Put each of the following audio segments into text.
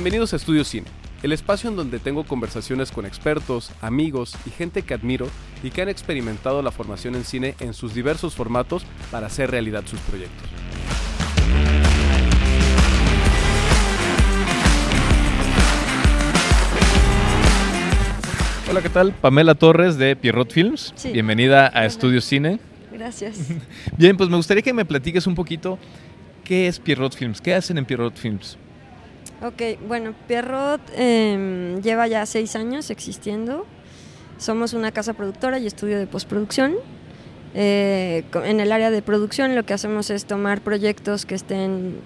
Bienvenidos a Estudio Cine, el espacio en donde tengo conversaciones con expertos, amigos y gente que admiro y que han experimentado la formación en cine en sus diversos formatos para hacer realidad sus proyectos. Hola, ¿qué tal? Pamela Torres de Pierrot Films. Sí. Bienvenida a Estudio Cine. Gracias. Bien, pues me gustaría que me platiques un poquito qué es Pierrot Films, qué hacen en Pierrot Films. Ok, bueno, Pierrot em, lleva ya seis años existiendo. Somos una casa productora y estudio de postproducción. Eh, en el área de producción lo que hacemos es tomar proyectos que estén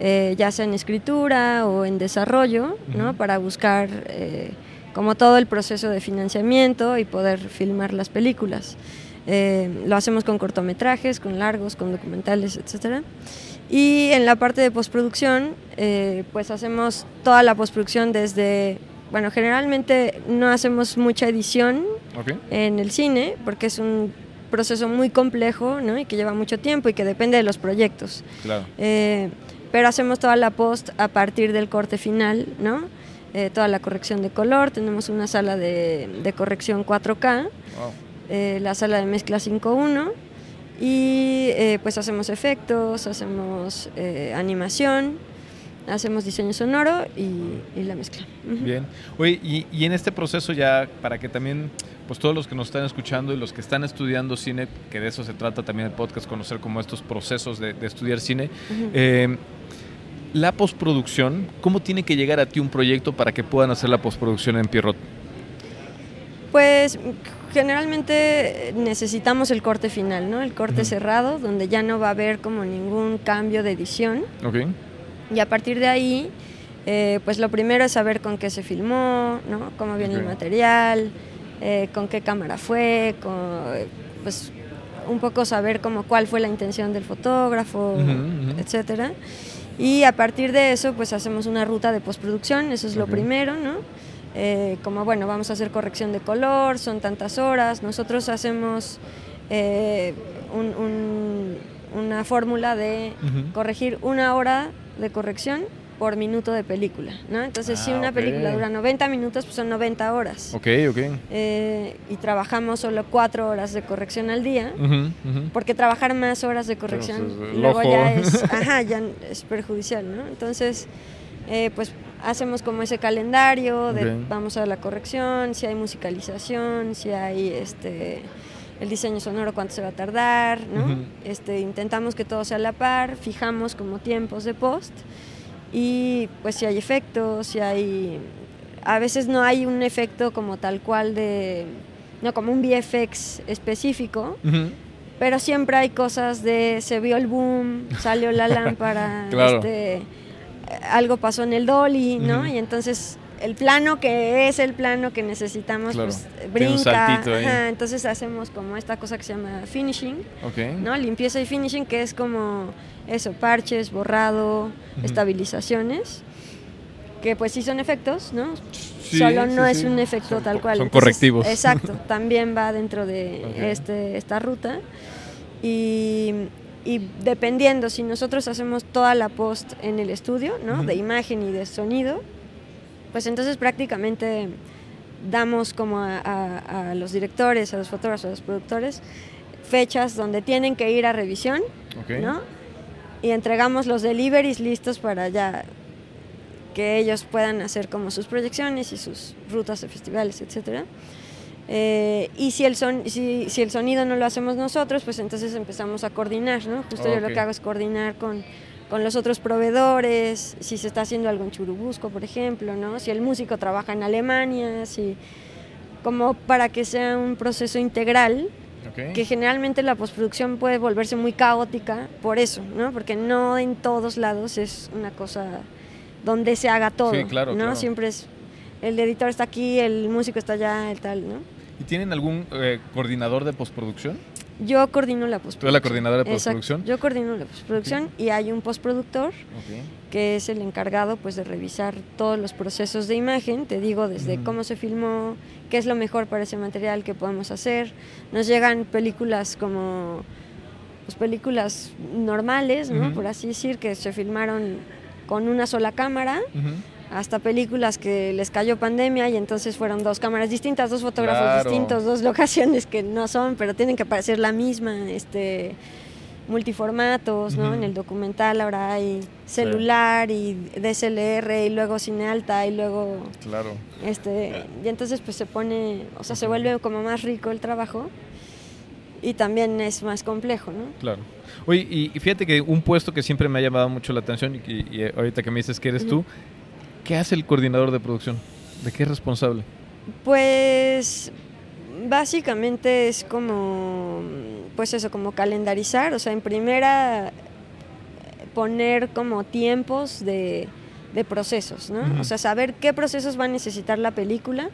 eh, ya sea en escritura o en desarrollo, ¿no? Para buscar eh, como todo el proceso de financiamiento y poder filmar las películas. Eh, lo hacemos con cortometrajes, con largos, con documentales, etcétera. Y en la parte de postproducción, eh, pues hacemos toda la postproducción desde, bueno, generalmente no hacemos mucha edición en el cine porque es un proceso muy complejo ¿no? y que lleva mucho tiempo y que depende de los proyectos. Claro. Eh, pero hacemos toda la post a partir del corte final, ¿no? Eh, toda la corrección de color, tenemos una sala de, de corrección 4K, Wow. eh, la sala de mezcla 5.1 y eh, pues hacemos efectos, hacemos eh, animación, hacemos diseño sonoro y, y la mezcla. Bien. Oye, y, y en este proceso ya, para que también, pues todos los que nos están escuchando y los que están estudiando cine, que de eso se trata también el podcast, conocer como estos procesos de, de estudiar cine, eh, la postproducción, ¿cómo tiene que llegar a ti un proyecto para que puedan hacer la postproducción en Pierrot? Pues generalmente necesitamos el corte final, ¿no? El corte cerrado, donde ya no va a haber como ningún cambio de edición. Ok. Y a partir de ahí, eh, pues lo primero es saber con qué se filmó, ¿no? Cómo viene el material, eh, con qué cámara fue, con, pues un poco saber como cuál fue la intención del fotógrafo, ujú. etcétera. Y a partir de eso, pues hacemos una ruta de postproducción, eso es lo primero, ¿no? Eh, como bueno, vamos a hacer corrección de color, son tantas horas. Nosotros hacemos eh, un- un- una fórmula de corregir una hora de corrección por minuto de película, ¿no? Entonces, si Ah, una película dura 90 minutos, pues son 90 horas. Ok, ok. Eh, y trabajamos solo 4 horas de corrección al día. Porque trabajar más horas de corrección Entonces, el luego ya es, ajá, ya es perjudicial, ¿no? Entonces, eh, pues hacemos como ese calendario de vamos a la corrección, si hay musicalización, si hay este el diseño sonoro cuánto se va a tardar, ¿no? Este intentamos que todo sea a la par, fijamos como tiempos de post y pues si hay efectos, si hay a veces no hay un efecto como tal cual de no como un VFX específico, pero siempre hay cosas de se vio el boom, salió la lámpara, Claro. este, algo pasó en el dolly, ¿no? Ujú. Y entonces el plano que es el plano que necesitamos, Claro. pues brinca. ajá, entonces hacemos como esta cosa que se llama finishing, Ok. ¿no? Limpieza y finishing, que es como eso, parches, borrado, estabilizaciones, que pues sí son efectos, ¿no? Sí, Solo sí, no es sí. un efecto Son tal cual. son Entonces, correctivos. Exacto, también va dentro de este, esta ruta. Y, y dependiendo, si nosotros hacemos toda la post en el estudio, ¿no? De imagen y de sonido, pues entonces prácticamente damos como a, a- a los directores, a los fotógrafos, a los productores, fechas donde tienen que ir a revisión. ¿no? Y entregamos los deliveries listos para ya que ellos puedan hacer como sus proyecciones y sus rutas de festivales, etcétera. Eh, y si el, son, si, si el sonido no lo hacemos nosotros, pues entonces empezamos a coordinar, ¿no? Justo yo lo que hago es coordinar con, con los otros proveedores, si se está haciendo algo en Churubusco, por ejemplo, ¿no? Si el músico trabaja en Alemania, si como para que sea un proceso integral que generalmente la postproducción puede volverse muy caótica por eso, ¿no? Porque no en todos lados es una cosa donde se haga todo, Sí, claro, ¿no? claro. Siempre es el editor está aquí, el músico está allá, el tal, ¿no? ¿Y tienen algún eh, coordinador de postproducción? Yo coordino la postproducción. ¿Tú eres la coordinadora de Exacto. postproducción? Yo coordino la postproducción y hay un postproductor que es el encargado pues de revisar todos los procesos de imagen, te digo desde cómo se filmó, qué es lo mejor para ese material que podemos hacer. Nos llegan películas como pues películas normales, ¿no? Por así decir, que se filmaron con una sola cámara. Hasta películas que les cayó pandemia y entonces fueron dos cámaras distintas, dos fotógrafos Claro. distintos, dos locaciones que no son, pero tienen que parecer la misma, este multiformatos, ¿no? En el documental ahora hay celular y DSLR y luego cine alta y luego Claro. este y entonces pues se pone, o sea, se vuelve como más rico el trabajo y también es más complejo, ¿no? Claro. Oye, y, fíjate que un puesto que siempre me ha llamado mucho la atención y, que- y ahorita que me dices que eres tú, ¿qué hace el coordinador de producción? ¿De qué es responsable? Pues básicamente es como, pues eso, como calendarizar, o sea, en primera poner como tiempos de, de procesos, ¿no? O sea, saber qué procesos va a necesitar la película,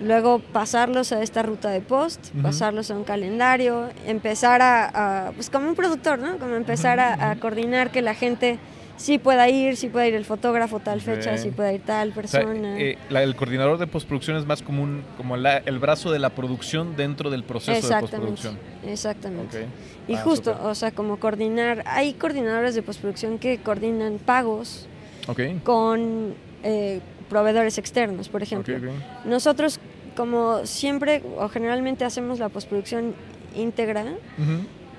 luego pasarlos a esta ruta de post, pasarlos a un calendario, empezar a, a, pues como un productor, ¿no? Como empezar a, coordinar que la gente sí pueda ir, sí pueda ir el fotógrafo tal fecha, Ok. sí pueda ir tal O sea, persona. eh, la- el coordinador de postproducción es más como, un, como la- el brazo de la producción dentro del proceso de postproducción. exactamente. Y Ah, justo, o sea, como coordinar, hay coordinadores de postproducción que coordinan pagos con eh, proveedores externos, por ejemplo. Nosotros, como siempre o generalmente hacemos la postproducción íntegra.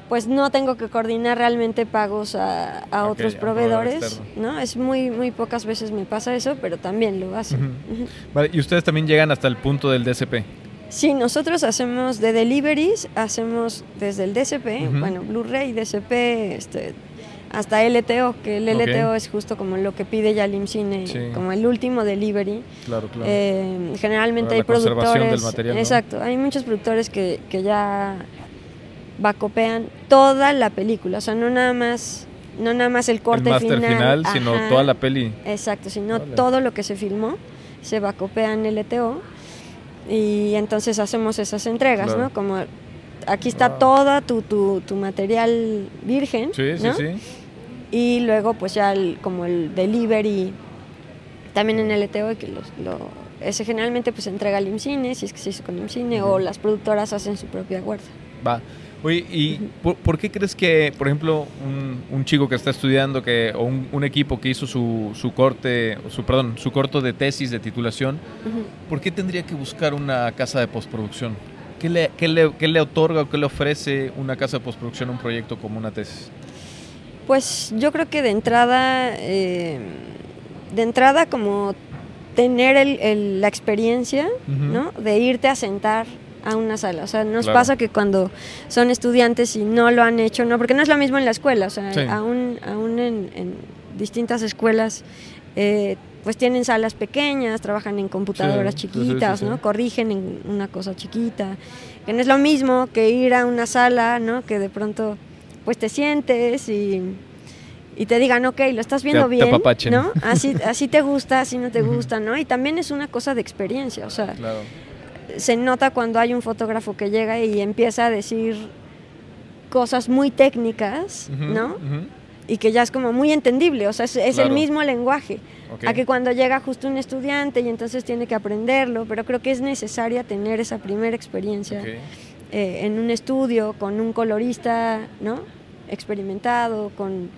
Pues no tengo que coordinar realmente pagos a, a otros proveedores. ¿no? Es muy, muy pocas veces me pasa eso, pero también lo hacen. Vale, y ustedes también llegan hasta el punto del DCP. Sí, nosotros hacemos de deliveries, hacemos desde el DCP, bueno, Blu-ray, DCP, este, hasta LTO, que el. LTO es justo como lo que pide ya el IMCINE, Sí. como el último delivery. Claro, claro. Eh, generalmente Para hay la conservación del productores, material, ¿no? exacto, hay muchos productores que, que ya vacopean toda la película, o sea, no nada más, no nada más el corte el final, sino toda la peli. Exacto, sino todo lo que se filmó se va a copiar en LTO y entonces hacemos esas entregas, Claro. ¿no? Como aquí está Wow. toda tu, tu, tu material virgen, Sí, sí, ¿no? sí. Y luego pues ya el- como el delivery también en LTO que los, lo, ese generalmente pues entrega al IMCINE, si es que se hizo con IMCINE, o Ujú. las productoras hacen su propia guarda. Va. Oye, ¿y por, por qué crees que, por ejemplo, un, un chico que está estudiando que, o un, un equipo que hizo su, su corte, su, perdón, su corto de tesis de titulación. ¿por qué tendría que buscar una casa de postproducción? ¿Qué le, qué le, qué le otorga o qué le ofrece una casa de postproducción a un proyecto como una tesis? Pues yo creo que de entrada, eh, de entrada como tener el- el- la experiencia. ¿no? De irte a sentar a una sala. O sea, nos Claro. pasa que cuando son estudiantes y no lo han hecho, no, porque no es lo mismo en la escuela. O sea, Sí. aún, aún en, en distintas escuelas, eh, pues tienen salas pequeñas, trabajan en computadoras Sí, sí, sí, sí, chiquitas. ¿no? Corrigen en una cosa chiquita. Que no es lo mismo que ir a una sala, ¿no? Que de pronto pues te sientes y, y te digan, ok, lo estás viendo te bien. ¿no? Así, así te gusta, así no te gusta, ¿no? Y también es una cosa de experiencia, o sea, Claro. Se nota cuando hay un fotógrafo que llega y empieza a decir cosas muy técnicas, ¿no? Y que ya es como muy entendible, o sea, es, es Claro. el mismo lenguaje. A que cuando llega justo un estudiante y entonces tiene que aprenderlo, pero creo que es necesaria tener esa primera experiencia eh, en un estudio con un colorista, ¿no? Experimentado, con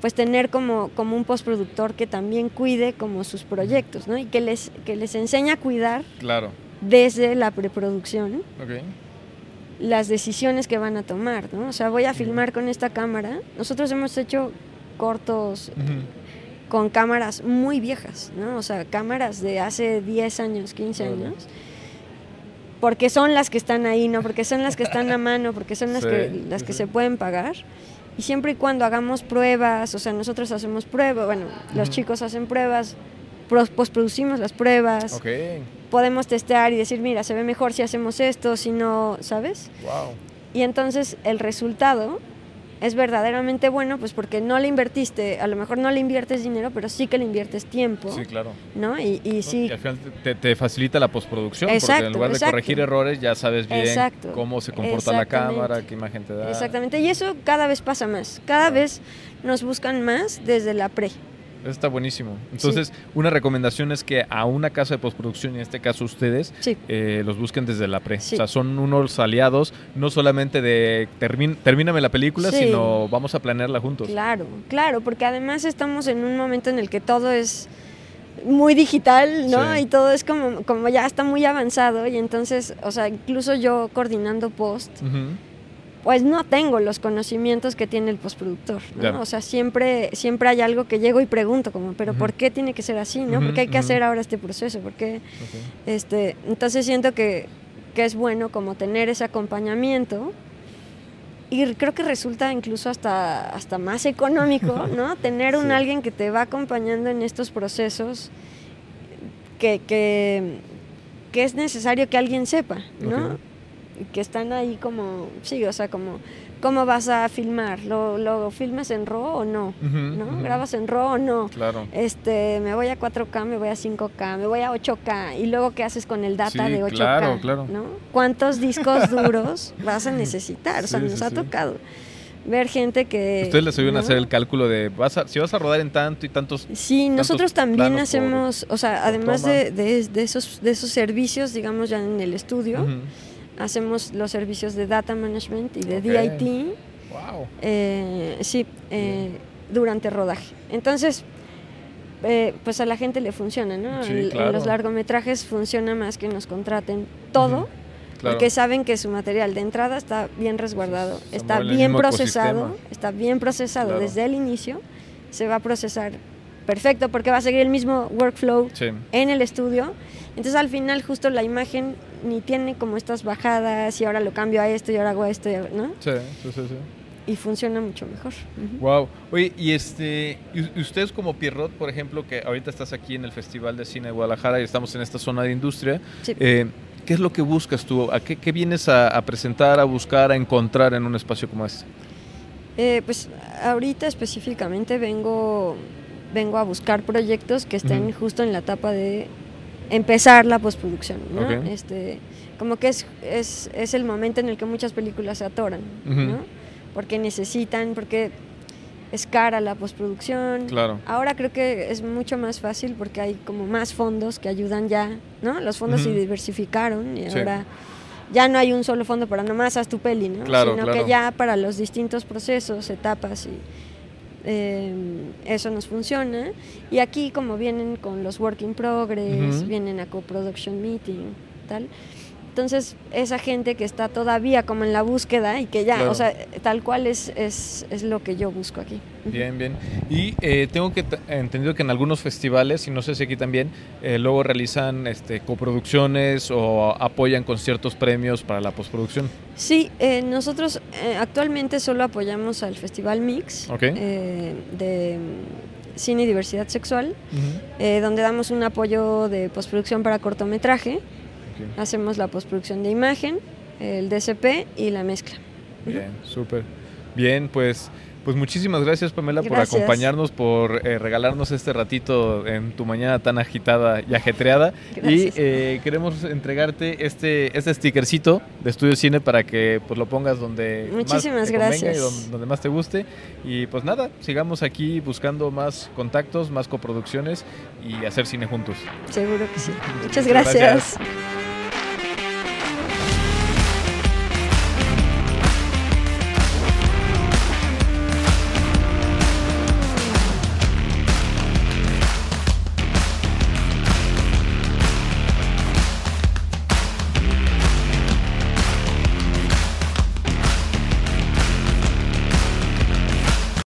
pues tener como, como un postproductor que también cuide como sus proyectos, ¿no? Y que les, que les enseña a cuidar Claro. Desde la preproducción las decisiones que van a tomar, ¿no? O sea, voy a filmar con esta cámara. Nosotros hemos hecho cortos con cámaras muy viejas, ¿no? O sea, cámaras de hace 10 años, 15 Órale. años. Porque son las que están ahí, ¿no? Porque son las que están a mano, porque son las Sí, que, las sí, que se pueden pagar. Y siempre y cuando hagamos pruebas, o sea, nosotros hacemos pruebas, bueno, los chicos hacen pruebas, pro- postproducimos las pruebas, Ok. Podemos testear y decir, mira, se ve mejor si hacemos esto, si no, ¿sabes? Wow. Y entonces el resultado es verdaderamente bueno, pues porque no le invertiste, a lo mejor no le inviertes dinero, pero sí que le inviertes tiempo, Sí, claro. ¿no? Y, y sí, Y al final te, te facilita la postproducción, porque Exacto, en lugar de exacto. corregir errores ya sabes bien Exacto, cómo se comporta la cámara, qué imagen te da. exactamente. Y eso cada vez pasa más, cada Claro. vez nos buscan más desde la pre. Eso está buenísimo. Entonces, una recomendación es que a una casa de postproducción, en este caso ustedes, Sí, eh, los busquen desde la pre. Sí. O sea, son unos aliados, no solamente de termíname la película, sino vamos a planearla juntos. claro, claro, porque además estamos en un momento en el que todo es muy digital, ¿no? Y todo es como, como ya está muy avanzado y entonces, o sea, incluso yo coordinando post. Pues no tengo los conocimientos que tiene el postproductor, ¿no? Claro. O sea, siempre, siempre hay algo que llego y pregunto como, pero. ¿por qué tiene que ser así, no? Ujú, ¿Por qué hay que hacer ahora este proceso? ¿Por qué? Ok. Este, entonces siento que, que es bueno como tener ese acompañamiento y creo que resulta incluso hasta, hasta más económico, ¿no? Tener un Sí. alguien que te va acompañando en estos procesos que, que, que es necesario que alguien sepa, ¿no? Que están ahí como, sí, o sea, como, ¿cómo vas a filmar? ¿Lo, lo filmas en RAW o no? ¿No? ¿Grabas en RAW o no? Claro. este, me voy a 4K, me voy a 5K, me voy a 8K y luego qué haces con el data Sí, de 8K, claro, claro. ¿no? ¿Cuántos discos duros vas a necesitar? O sea, Sí, nos sí, ha tocado ver gente que Ustedes les a ¿no? hacer el cálculo de vas a- si vas a rodar en tanto y tantos. Sí, tantos nosotros también por- hacemos, o sea, además de, de- de esos, de esos servicios, digamos ya en el estudio, Ujú. Hacemos los servicios de data management y de. DIT, Wow. Eh, sí, eh, durante rodaje. Entonces, eh, pues a la gente le funciona, ¿no? Sí, En- En claro. los largometrajes funciona más que nos contraten todo, Claro. porque saben que su material de entrada está bien resguardado, está el bien procesado, está bien procesado desde el inicio, se va a procesar perfecto porque va a seguir el mismo workflow Sí. en el estudio. Entonces al final justo la imagen ni tiene como estas bajadas y ahora lo cambio a esto y ahora hago esto, ¿no? Sí, sí, sí, sí. Y funciona mucho mejor. Wow. Oye, y este, y ustedes como Pierrot, por ejemplo, que ahorita estás aquí en el Festival de Cine de Guadalajara y estamos en esta zona de industria, Sí. eh, ¿qué es lo que buscas tú? ¿A qué, qué vienes a, a presentar, a buscar, a encontrar en un espacio como este? Eh, pues ahorita específicamente vengo, vengo a buscar proyectos que estén justo en la etapa de empezar la postproducción, ¿no? Este, como que es, es, es el momento en el que muchas películas se atoran. ¿no? Porque necesitan, porque es cara la postproducción. Claro. Ahora creo que es mucho más fácil porque hay como más fondos que ayudan ya, ¿no? Los fondos se diversificaron y Sí. ahora ya no hay un solo fondo para nomás haz tu peli, ¿no? Claro, Sino claro. que ya para los distintos procesos, etapas y eh, eso nos funciona. Y aquí como vienen con los work in progress, vienen a co-production meeting, tal. Entonces, esa gente que está todavía como en la búsqueda y que ya, Claro. o sea, tal cual es, es, es lo que yo busco aquí. Bien, bien. Y eh, tengo que entendido que en algunos festivales, y no sé si aquí también, eh, luego realizan este, coproducciones o apoyan con ciertos premios para la postproducción. Sí, eh, nosotros eh, actualmente solo apoyamos al Festival Mix Ok. eh, de Cine y Diversidad Sexual, donde damos un apoyo de postproducción para cortometraje, Ok. hacemos la postproducción de imagen, el DCP y la mezcla. Bien, súper. Bien, pues, pues muchísimas gracias Pamela por Gracias. acompañarnos, por eh, regalarnos este ratito en tu mañana tan agitada y ajetreada. Gracias. Y eh, queremos entregarte este, este stickercito de Estudio Cine para que pues lo pongas donde más Muchísimas te convenga gracias. y donde, donde más te guste. Y pues nada, sigamos aquí buscando más contactos, más coproducciones y hacer cine juntos. Seguro que sí. Muchas Gracias. gracias.